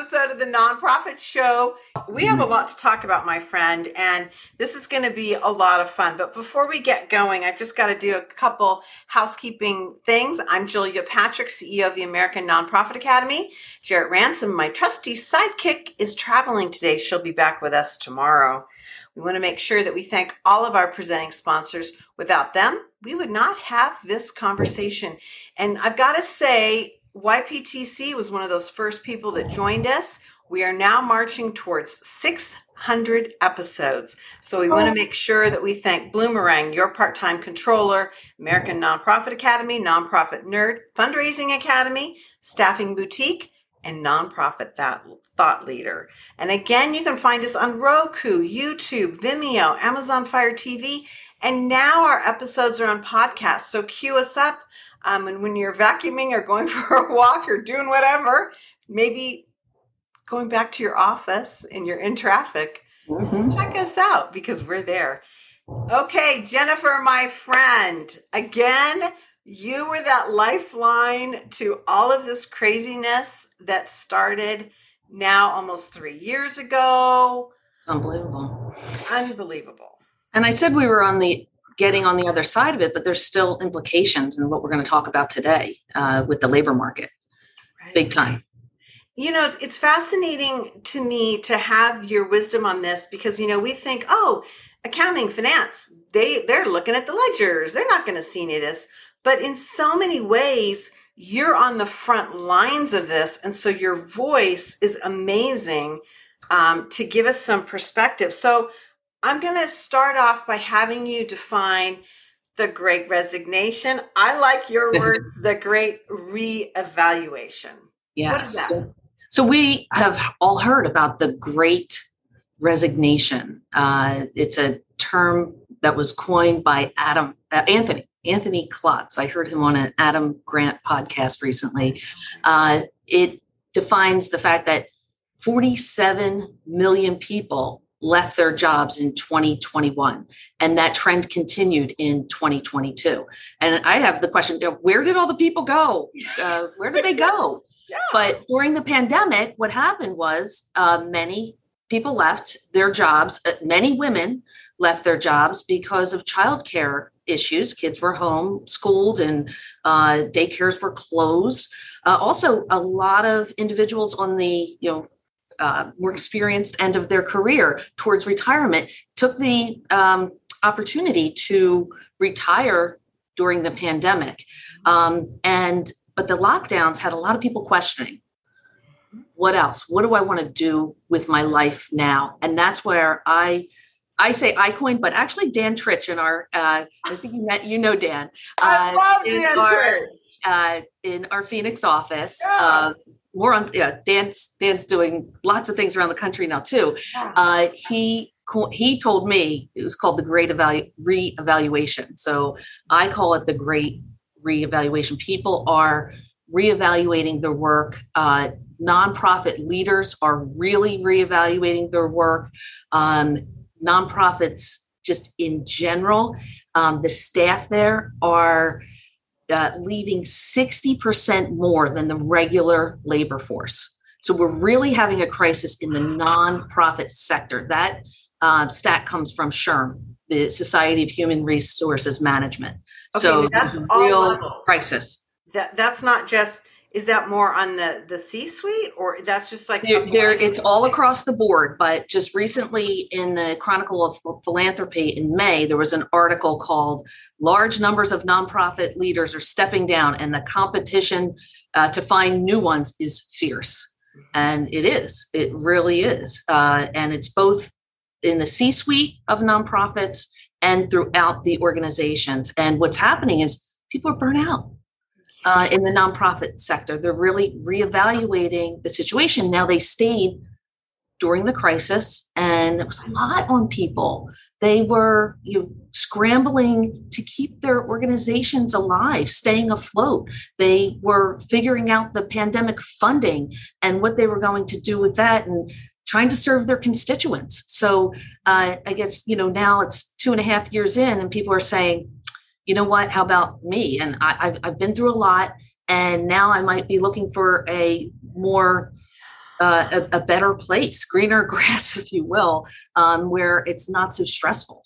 episode of the Nonprofit Show. We have a lot to talk about, my friend, and this is going to be a lot of fun. But before we get going, I've just got to do a couple housekeeping things. I'm Julia Patrick, CEO of the American Nonprofit Academy. Jarrett Ransom, my trusty sidekick, is traveling today. She'll be back with us tomorrow. We want to make sure that we thank all of our presenting sponsors. Without them, we would not have this conversation. And I've got to say, YPTC was one of those first people that oh. joined us. We are now marching towards 600 episodes. So we want to oh. make sure that we thank Bloomerang, your part time controller, American Nonprofit Academy, Nonprofit Nerd, Fundraising Academy, Staffing Boutique, and Nonprofit Thought Leader. And again, you can find us on Roku, YouTube, Vimeo, Amazon Fire TV, and now our episodes are on podcasts. So cue us up um, and when you're vacuuming or going for a walk or doing whatever, maybe going back to your office and you're in traffic, mm-hmm. check us out because we're there. Okay, Jennifer, my friend, again, you were that lifeline to all of this craziness that started now almost three years ago. It's unbelievable. Unbelievable. And I said we were on the getting on the other side of it, but there's still implications in what we're going to talk about today uh, with the labor market, right. big time. You know, it's fascinating to me to have your wisdom on this because you know we think, oh, accounting, finance, they they're looking at the ledgers, they're not going to see any of this, but in so many ways. You're on the front lines of this, and so your voice is amazing um, to give us some perspective. So, I'm going to start off by having you define the great resignation. I like your words, the great reevaluation. Yes. So we have all heard about the great resignation. Uh, it's a term that was coined by Adam uh, Anthony Anthony Klotz. I heard him on an Adam Grant podcast recently. Uh, it defines the fact that 47 million people left their jobs in 2021 and that trend continued in 2022 and i have the question where did all the people go? Uh, where did they go? Yeah. but during the pandemic what happened was uh, many people left their jobs uh, many women left their jobs because of childcare issues. Kids were home schooled and uh, daycares were closed. Uh, also a lot of individuals on the you know uh, more experienced end of their career towards retirement took the um, opportunity to retire during the pandemic um, and but the lockdowns had a lot of people questioning what else what do i want to do with my life now and that's where i I say I coined, but actually Dan Trich in our, uh, I think you met, you know Dan. Uh, I love Dan our, Trich. Uh, in our Phoenix office, yeah. More on yeah dan's dan's doing lots of things around the country now too. Uh, he he told me it was called the great evalu- reevaluation. So i call it the great reevaluation. People are reevaluating their work. Uh, nonprofit leaders are really reevaluating their work. Um, nonprofits just in general um, the staff there are uh, leaving 60% more than the regular labor force. So we're really having a crisis in the nonprofit sector. That uh, stat comes from SHRM, the Society of Human Resources Management. Okay, so, so that's real levels. crisis. That that's not just is that more on the the c suite or that's just like there, there, it's all across the board but just recently in the chronicle of philanthropy in may there was an article called large numbers of nonprofit leaders are stepping down and the competition uh, to find new ones is fierce. And it is it really is uh, and it's both in the c suite of nonprofits and throughout the organizations. And what's happening is people are burnt out uh, in the nonprofit sector. They're really reevaluating the situation. Now, they stayed during the crisis, and it was a lot on people. They were you know, scrambling to keep their organizations alive, staying afloat. They were figuring out the pandemic funding and what they were going to do with that, and trying to serve their constituents. So uh, I guess you know now it's two and a half years in, and people are saying, you know what, how about me? And I, have I've been through a lot, and now I might be looking for a more uh, a, a, better place, greener grass, if you will, um, where it's not so stressful.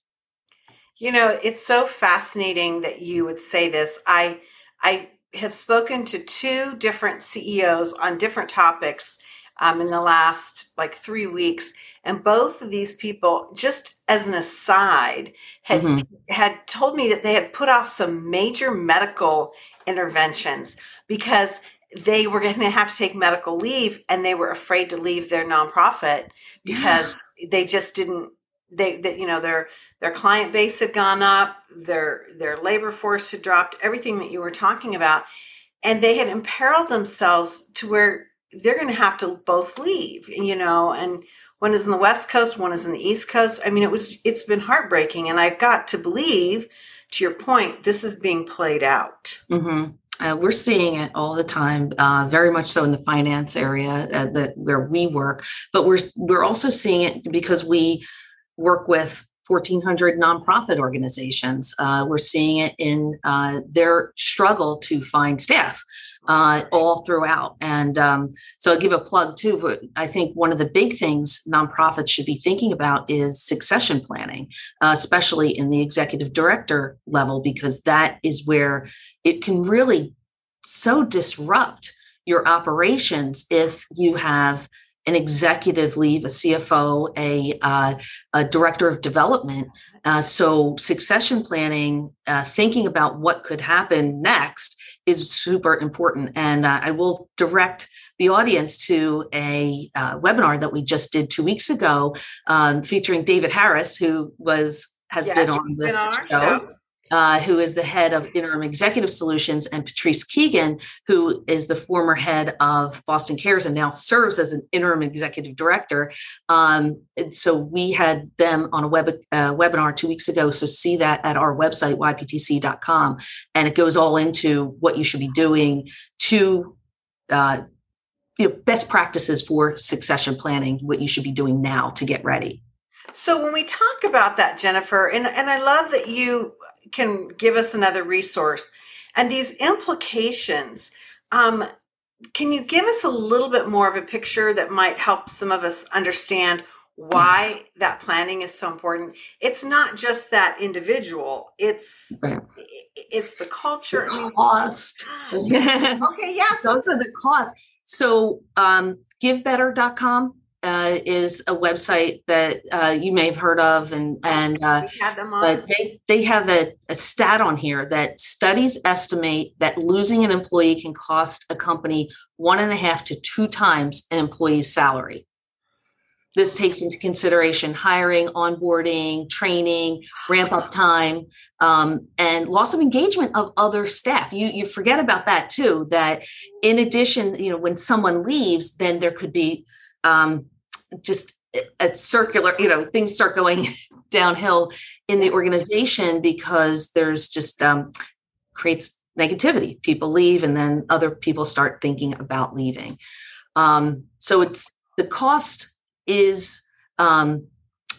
You know, it's so fascinating that you would say this. I I have spoken to two different CEOs on different topics um, in the last like three weeks, and both of these people, just as an aside, had mm-hmm. had told me that they had put off some major medical interventions because they were going to have to take medical leave and they were afraid to leave their nonprofit because yeah. they just didn't they that you know their their client base had gone up their their labor force had dropped everything that you were talking about and they had imperiled themselves to where they're going to have to both leave you know and one is in the west coast one is in the east coast i mean it was it's been heartbreaking and i've got to believe to your point this is being played out mm-hmm. Uh, we're seeing it all the time, uh, very much so in the finance area uh, that where we work. But we're we're also seeing it because we work with 1,400 nonprofit organizations. Uh, we're seeing it in uh, their struggle to find staff uh, all throughout. And um, so I'll give a plug too. I think one of the big things nonprofits should be thinking about is succession planning, uh, especially in the executive director level, because that is where it can really so disrupt your operations if you have an executive leave, a CFO, a, uh, a director of development. Uh, so succession planning, uh, thinking about what could happen next is super important. And uh, I will direct the audience to a uh, webinar that we just did two weeks ago um, featuring David Harris, who was has yeah, been on this been show. show uh, who is the head of Interim Executive Solutions, and Patrice Keegan, who is the former head of Boston Cares and now serves as an interim executive director. Um, so we had them on a web uh, webinar two weeks ago. So see that at our website yptc.com, and it goes all into what you should be doing to. Uh, you know, best practices for succession planning, what you should be doing now to get ready. So when we talk about that, Jennifer, and, and I love that you can give us another resource. And these implications, um, can you give us a little bit more of a picture that might help some of us understand why that planning is so important? It's not just that individual; it's it's the culture, the cost. okay, yes, those are the costs. So, um, GiveBetter.com uh, is a website that uh, you may have heard of, and and uh, but they they have a, a, stat on here that studies estimate that losing an employee can cost a company one and a half to two times an employee's salary. This takes into consideration hiring, onboarding, training, ramp up time, um, and loss of engagement of other staff. You you forget about that too. That in addition, you know, when someone leaves, then there could be um, just a circular, you know, things start going downhill in the organization because there's just um, creates negativity. People leave, and then other people start thinking about leaving. Um, so it's the cost is um,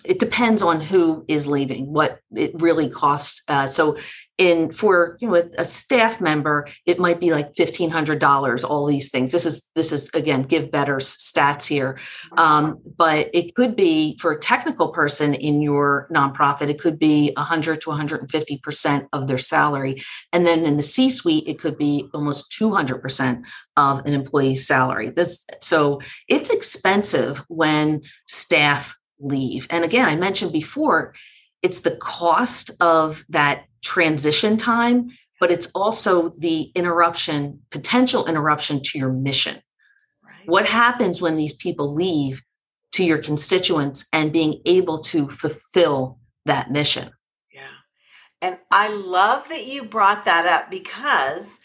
it depends on who is leaving, what it really costs. Uh, so in for you know a staff member it might be like $1500 all these things. This is this is again give better stats here. Um, but it could be for a technical person in your nonprofit it could be 100 to 150% of their salary. And then in the c suite it could be almost 200% of an employee's salary. This so it's expensive when staff leave and again i mentioned before it's the cost of that transition time, but it's also the interruption, potential interruption to your mission. Right. What happens when these people leave to your constituents and being able to fulfill that mission? Yeah. And I love that you brought that up because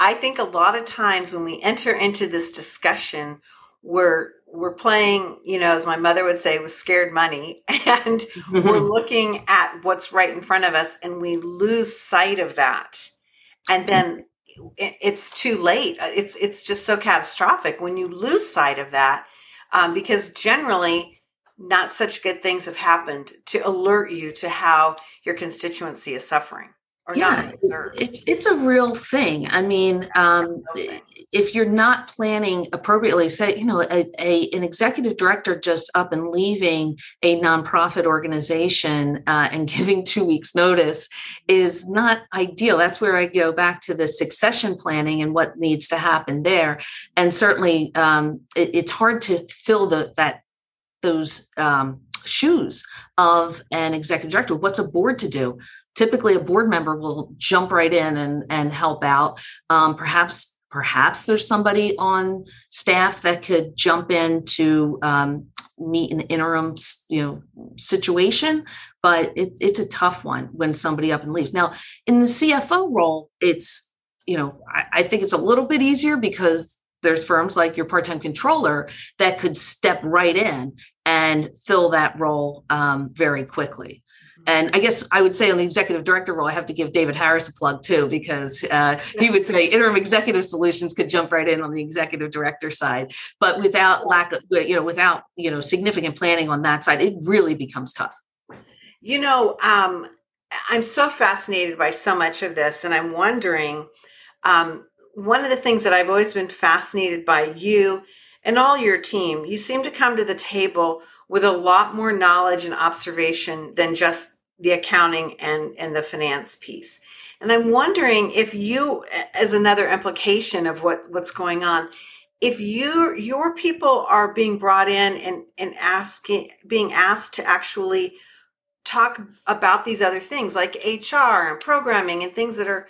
I think a lot of times when we enter into this discussion, we're we're playing, you know, as my mother would say, with scared money, and we're looking at what's right in front of us, and we lose sight of that, and then it's too late. It's it's just so catastrophic when you lose sight of that, um, because generally, not such good things have happened to alert you to how your constituency is suffering. Or yeah, it's it's a real thing. I mean, um, if you're not planning appropriately, say, you know, a, a, an executive director just up and leaving a nonprofit organization uh, and giving two weeks notice is not ideal. That's where I go back to the succession planning and what needs to happen there. And certainly, um, it, it's hard to fill the that those um, shoes of an executive director. What's a board to do? Typically, a board member will jump right in and, and help out. Um, perhaps perhaps there's somebody on staff that could jump in to um, meet an interim you know situation but it, it's a tough one when somebody up and leaves now in the cfo role it's you know I, I think it's a little bit easier because there's firms like your part-time controller that could step right in and fill that role um, very quickly and I guess I would say on the executive director role, I have to give David Harris a plug too, because uh, he would say interim executive solutions could jump right in on the executive director side, but without lack of, you know, without you know significant planning on that side, it really becomes tough. You know, um, I'm so fascinated by so much of this, and I'm wondering. Um, one of the things that I've always been fascinated by you and all your team, you seem to come to the table with a lot more knowledge and observation than just the accounting and and the finance piece. And i'm wondering if you as another implication of what what's going on if you your people are being brought in and and asking being asked to actually talk about these other things like hr and programming and things that are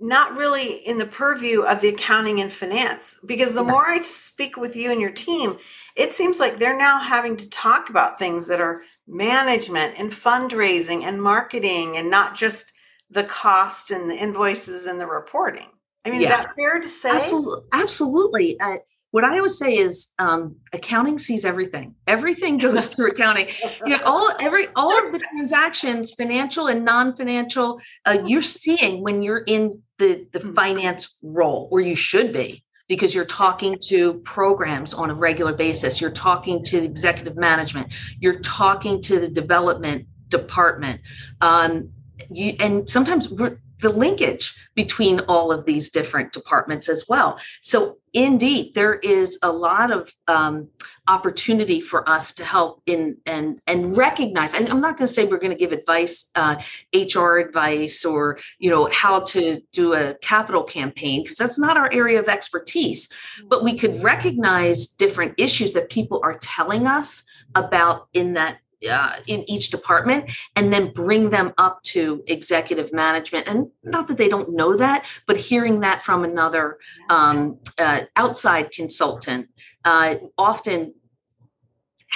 not really in the purview of the accounting and finance. Because the more i speak with you and your team it seems like they're now having to talk about things that are management and fundraising and marketing and not just the cost and the invoices and the reporting. I mean, yeah. is that fair to say? Absolutely. Absolutely. Uh, what I always say is um, accounting sees everything. Everything goes through accounting. You know, all every all of the transactions, financial and non-financial, uh, you're seeing when you're in the the hmm. finance role, or you should be because you're talking to programs on a regular basis. You're talking to executive management. You're talking to the development department. Um, you, and sometimes the linkage between all of these different departments as well. So, indeed, there is a lot of um, opportunity for us to help in and and recognize. And I'm not going to say we're going to give advice, uh, HR advice, or you know how to do a capital campaign because that's not our area of expertise. But we could recognize different issues that people are telling us about in that uh, in each department and then bring them up to executive management. And not that they don't know that but hearing that from another um, uh, outside consultant uh, often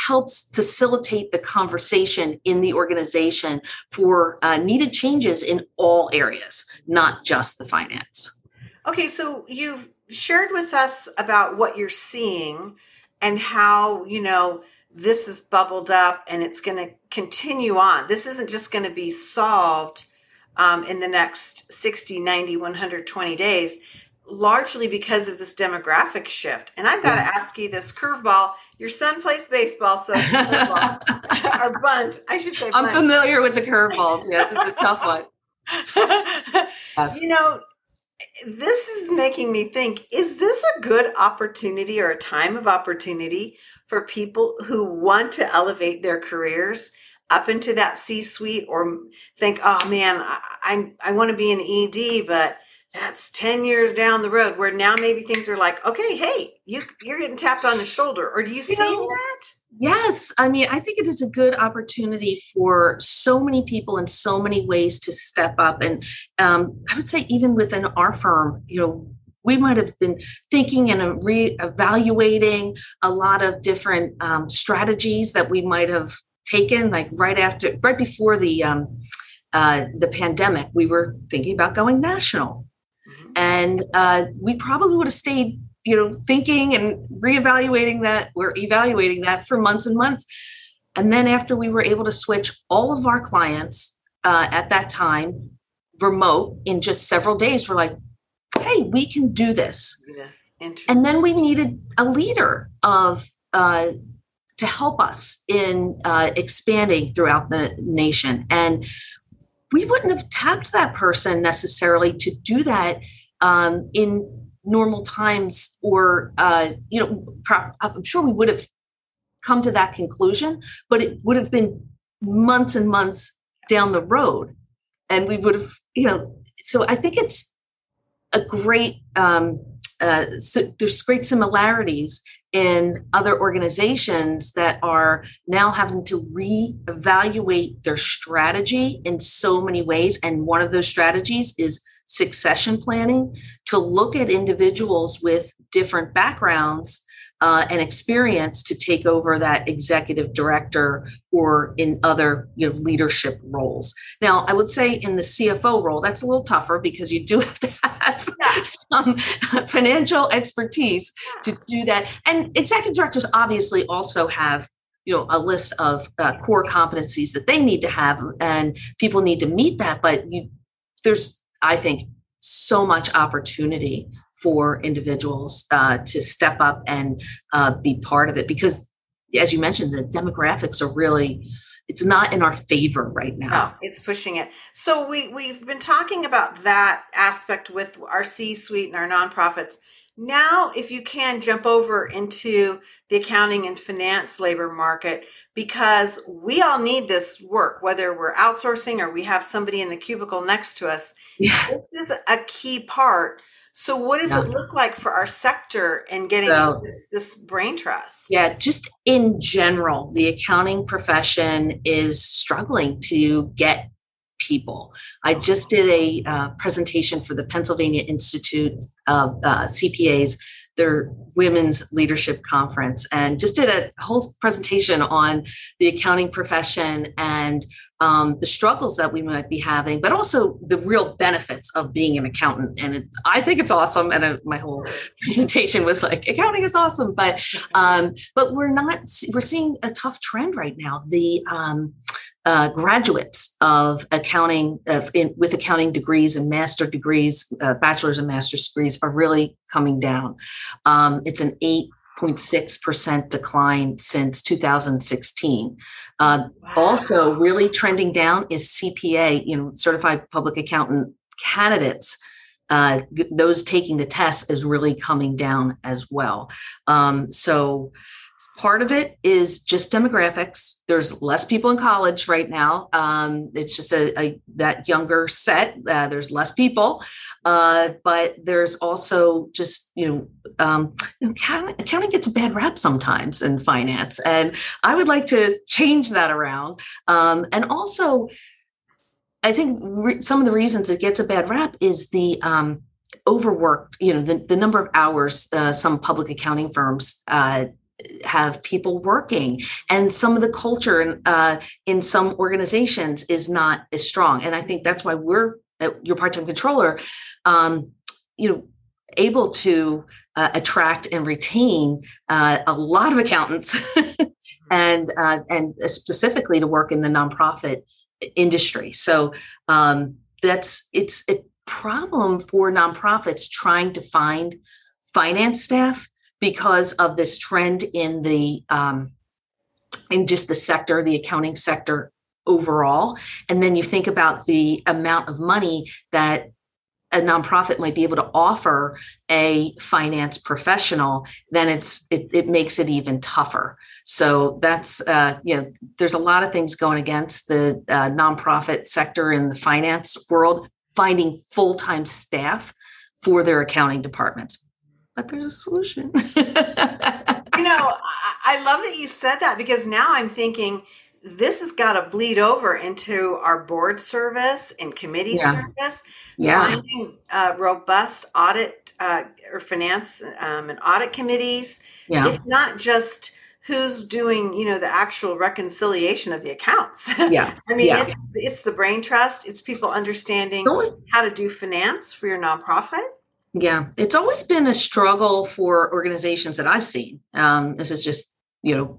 helps facilitate the conversation in the organization for uh, needed changes in all areas not just the finance. Okay so you've shared with us about what you're seeing and how you know this is bubbled up and it's going to continue on. This isn't just going to be solved um, in the next 60, 90, 120 days, largely because of this demographic shift. And I've got to ask you this curveball. Your son plays baseball, so or bunt. I should say. I'm familiar with the curveballs. Yes, it's a tough one. yes. You know, this is making me think: Is this a good opportunity or a time of opportunity for people who want to elevate their careers up into that C suite or think, oh man, I, I, I want to be an ED, but that's 10 years down the road where now maybe things are like, okay, hey, you, you're getting tapped on the shoulder. Or do you, you see know, that? Yes. I mean, I think it is a good opportunity for so many people in so many ways to step up. And um, I would say, even within our firm, you know, we might have been thinking and re-evaluating a lot of different um, strategies that we might have taken like right after right before the um, uh, the pandemic we were thinking about going national mm-hmm. and uh, we probably would have stayed you know thinking and reevaluating that we're evaluating that for months and months and then after we were able to switch all of our clients uh, at that time remote in just several days we're like hey, we can do this. Yes, And then we needed a leader of uh, to help us in uh, expanding throughout the nation. And we wouldn't have tapped that person necessarily to do that um, in normal times or uh, you know i'm sure we would have come to that conclusion but it would have been months and months down the road and we would have you know so i think it's a great um, uh, there's great similarities in other organizations that are now having to reevaluate their strategy in so many ways. And one of those strategies is succession planning to look at individuals with different backgrounds uh, and experience to take over that executive director or in other you know, leadership roles. Now, I would say in the CFO role, that's a little tougher because you do have to have some financial expertise to do that. And executive directors obviously also have you know a list of uh, core competencies that they need to have and people need to meet that but you there's i think so much opportunity for individuals uh, to step up and uh, be part of it. Because as you mentioned the demographics are really it's not in our favor right now. No, it's pushing it. So we we've been talking about that aspect with our c suite and our nonprofits. Now if you can jump over into the accounting and finance labor market because we all need this work whether we're outsourcing or we have somebody in the cubicle next to us. Yeah. this is a key part so, what does yeah. it look like for our sector and getting so, this, this brain trust? Yeah, just in general, the accounting profession is struggling to get people. I just did a uh, presentation for the Pennsylvania Institute of uh, CPAs their women's leadership conference and just did a whole presentation on the accounting profession and um, the struggles that we might be having, but also the real benefits of being an accountant. And it, I think it's awesome. And uh, my whole presentation was like, accounting is awesome, but um, but we're not. We're seeing a tough trend right now. The um, uh, graduates of accounting of in, with accounting degrees and master degrees, uh, bachelor's and master's degrees are really coming down. Um, it's an 8.6% decline since 2016. Uh, wow. Also, really trending down is CPA, you know, certified public accountant candidates. Uh, those taking the test is really coming down as well. Um, so, Part of it is just demographics. There's less people in college right now. Um, it's just a, a, that younger set. Uh, there's less people, uh, but there's also just you know, um, accounting, accounting gets a bad rap sometimes in finance, and I would like to change that around. Um, and also, I think re- some of the reasons it gets a bad rap is the um, overworked. You know, the the number of hours uh, some public accounting firms uh, have people working. And some of the culture uh, in some organizations is not as strong. And i think that's why we're uh, your part-time controller um, you know able to uh, attract and retain uh, a lot of accountants and uh, and specifically to work in the nonprofit industry. So um, that's it's a problem for nonprofits trying to find finance staff because of this trend in the um, in just the sector, the accounting sector overall. And then you think about the amount of money that a nonprofit might be able to offer a finance professional, then it's it, it makes it even tougher. So that's uh, you know there's a lot of things going against the uh, nonprofit sector in the finance world finding full time staff for their accounting departments but there's a solution. you know, I love that you said that because now I'm thinking this has got to bleed over into our board service and committee yeah. service. Yeah. Finding uh, robust audit uh, or finance um, and audit committees. Yeah. It's not just who's doing you know the actual reconciliation of the accounts yeah i mean yeah. it's it's the brain trust it's people understanding how to do finance for your nonprofit yeah, it's always been a struggle for organizations that I've seen. Um, this is just, you know,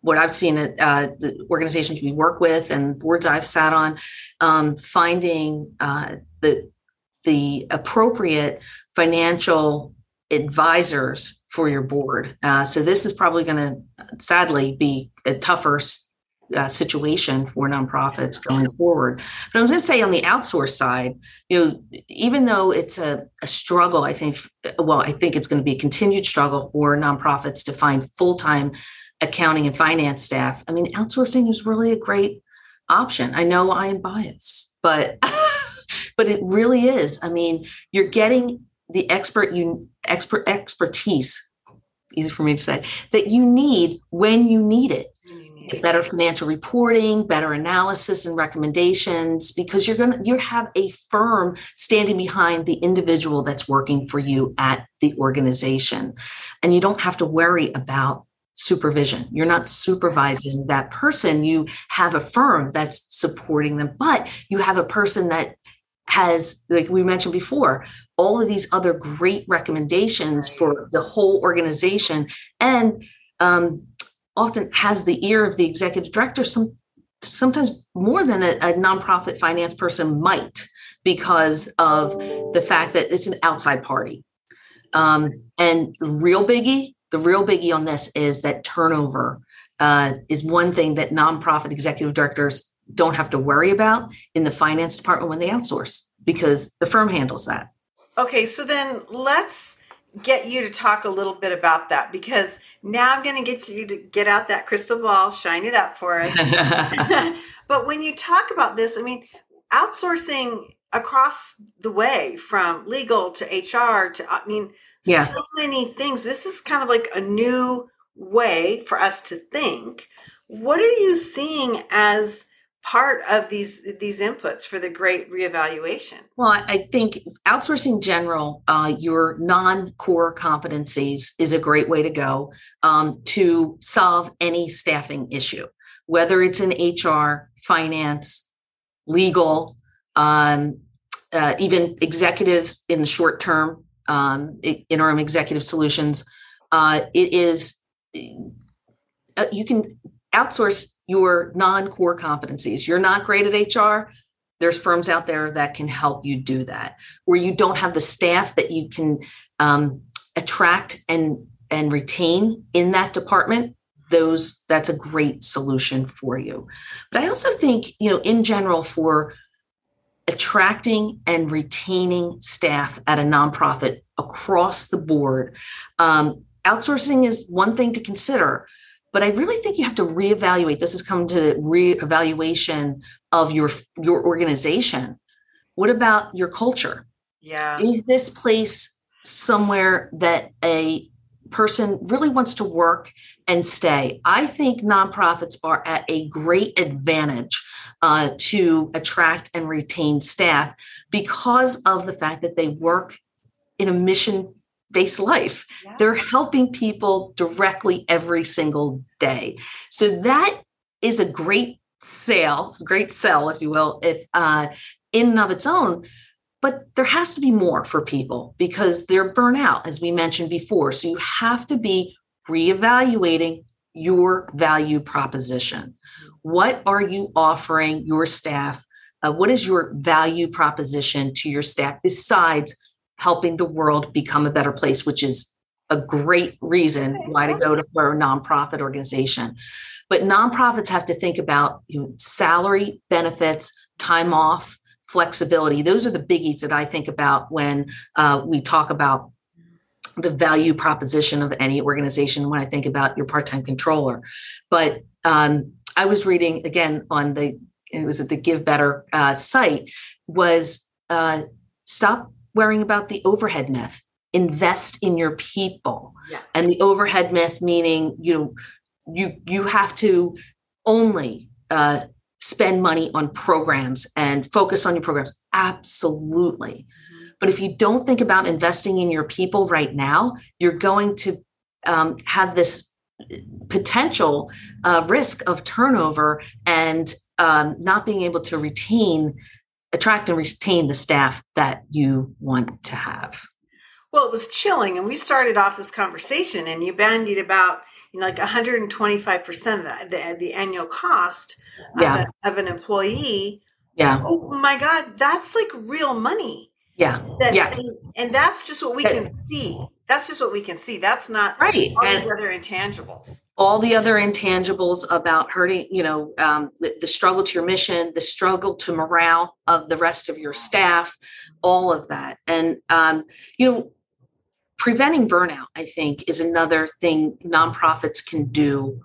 what I've seen at uh, the organizations we work with and boards I've sat on, um, finding uh, the the appropriate financial advisors for your board. Uh, so this is probably going to sadly be a tougher uh, situation for nonprofits going forward. But I was going to say on the outsource side, you know, even though it's a, a struggle, I think, well, I think it's going to be a continued struggle for nonprofits to find full time accounting and finance staff. I mean, outsourcing is really a great option. I know I am biased, but but it really is. I mean, you're getting the expert you expert expertise easy for me to say that you need when you need it better financial reporting better analysis and recommendations because you're going to you have a firm standing behind the individual that's working for you at the organization. And you don't have to worry about supervision. You're not supervising that person. You have a firm that's supporting them but you have a person that has like we mentioned before all of these other great recommendations for the whole organization. And um, often has the ear of the executive director some sometimes more than a, a nonprofit finance person might because of the fact that it's an outside party. Um, and real biggie the real biggie on this is that turnover uh, is one thing that nonprofit executive directors don't have to worry about in the finance department when they outsource because the firm handles that. Okay, so then let's get you to talk a little bit about that because now I'm going to get you to get out that crystal ball, shine it up for us. but when you talk about this, I mean, outsourcing across the way from legal to HR to, I mean, yeah. so many things. This is kind of like a new way for us to think. What are you seeing as part of these these inputs for the great reevaluation. Well i think outsourcing general uh, your non-core competencies is a great way to go um, to solve any staffing issue whether it's in hr finance legal um, uh, even executives in the short term um, interim executive solutions uh, it is uh, you can outsource your non-core competencies. You're not great at HR. There's firms out there that can help you do that. Where you don't have the staff that you can um, attract and and retain in that department, those that's a great solution for you. But I also think you know in general for attracting and retaining staff at a nonprofit across the board. Um, outsourcing is one thing to consider, but I really think you have to reevaluate. This is coming to the reevaluation of your your organization. What about your culture? Yeah. Is this place somewhere that a person really wants to work and stay? I think nonprofits are at a great advantage uh, to attract and retain staff because of the fact that they work in a mission based life. Yeah. They're helping people directly every single day. So that is a great sale, great sell, if you will, if uh, in and of its own. But there has to be more for people because they're burnout, as we mentioned before. So you have to be reevaluating your value proposition. What are you offering your staff? Uh, what is your value proposition to your staff besides helping the world become a better place, which is a great reason why to go to for a nonprofit organization. But nonprofits have to think about you know, salary, benefits, time off, flexibility. Those are the biggies that I think about when uh, we talk about the value proposition of any organization when I think about your part time controller. But um, I was reading again on the, it was at the Give Better uh, site, was uh, stop worrying about the overhead myth. Invest in your people. And the overhead myth meaning you you you have to only uh, spend money on programs and focus on your programs. Absolutely. Mm-hmm. but if you don't think about investing in your people right now you're going to um, have this potential uh, risk of turnover and um, not being able to retain attract and retain the staff that you want to have? Well, it was chilling. And we started off this conversation and you bandied about, you know, like 125% of the, the, the annual cost yeah. of, a, of, an employee. Yeah. Oh my God, that's like real money. Yeah. That, yeah. And, and, that's just what we that, can see. That's just what we can see. That's not right. all these other intangibles. All the other intangibles about hurting, you know, um, the, the struggle to your mission, the struggle to morale of the rest of your staff, all of that. And, um, you know, preventing burnout, I think, is another thing nonprofits can do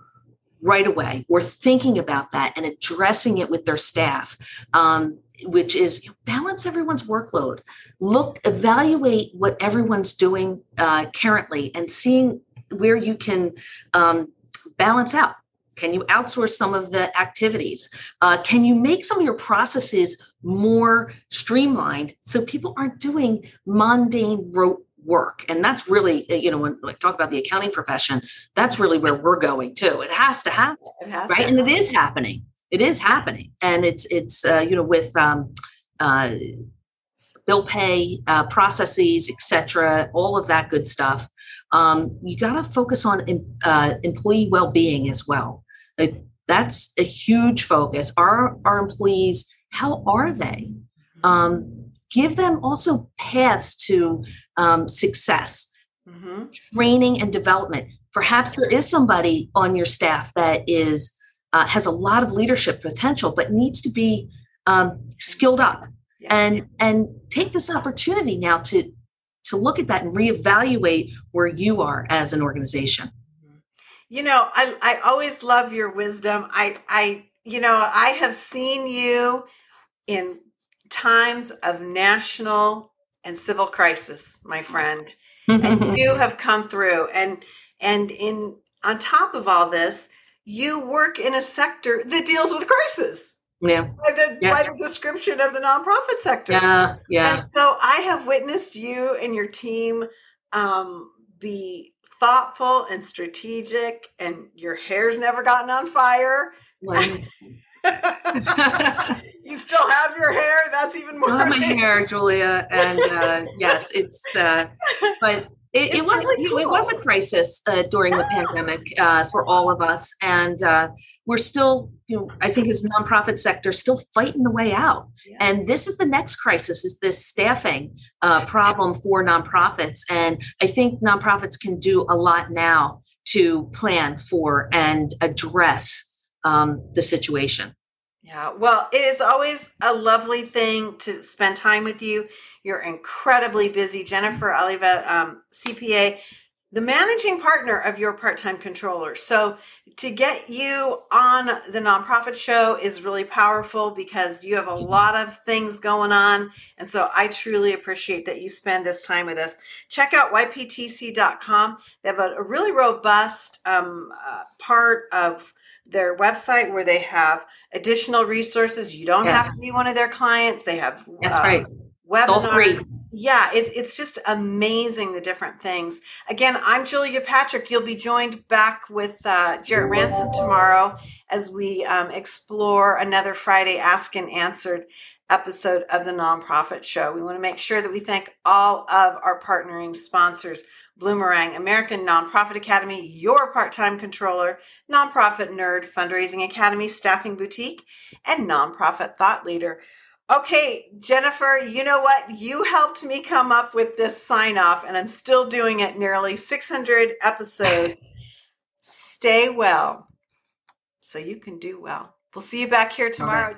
right away. We're thinking about that and addressing it with their staff. Um, which is balance everyone's workload. Look evaluate what everyone's doing uh, currently and seeing where you can um, balance out. Can you outsource some of the activities? Uh, can you make some of your processes more streamlined so people aren't doing mundane rote work? And that's really uh, you know when I talk about the accounting profession that's really where we're going to it has to happen It right? and it is happening it is happening. And it's it's uh, you know with um, uh, bill pay uh, processes etc all of that good stuff um, you got to focus on uh, employee well-being as well. Like, that's a huge focus. Are our employees how are they? Um, give them also paths to um, success. Mm-hmm. training and development. Perhaps there is somebody on your staff that is uh, has a lot of leadership potential but needs to be um, skilled up Yeah. and and take this opportunity now to to look at that and reevaluate where you are as an organization You know, I I always love your wisdom. I I you know, I have seen you in times of national and civil crisis, my friend. And you have come through and and in on top of all this, you work in a sector that deals with crisis. yeah By the Yeah. by the description of the nonprofit sector. yeah yeah And so I have witnessed you and your team um, be thoughtful and strategic, and your hair's never gotten on fire. Well, you still have your hair. That's even more. I love my hair, Julia, and uh, yes, it's. Uh, but it, it was you know, it was a crisis uh, during the pandemic uh, for all of us, and uh, we're still, you know, I think as nonprofit sector, still fighting the way out. Yeah. And this is the next crisis: is this staffing uh, problem for nonprofits? And I think nonprofits can do a lot now to plan for and address um, the situation. Yeah, well, it is always a lovely thing to spend time with you. You're incredibly busy, Jennifer Alleva, um, CPA, the managing partner of your part-time controller. So to get you on the nonprofit show is really powerful because you have a lot of things going on, and so I truly appreciate that you spend this time with us. Check out yptc.com. They have a, a really robust um, uh, part of their website where they have additional resources. You don't Yes. have to be one of their clients. They have That's uh, right. webinars. It's all free. Yeah, it's it's just amazing the different things. Again, I'm Julia Patrick. You'll be joined back with uh, Jarrett Ransom tomorrow as we um, explore another Friday Ask and Answered episode of the Nonprofit Show. We want to make sure that we thank all of our partnering sponsors. Bloomerang, American Nonprofit Academy, your part time controller, Nonprofit Nerd, Fundraising Academy, Staffing Boutique, and Nonprofit Thought Leader. Okay, Jennifer, you know what? You helped me come up with this sign off, and I'm still doing it nearly 600 episodes. Stay well so you can do well. We'll see you back here tomorrow.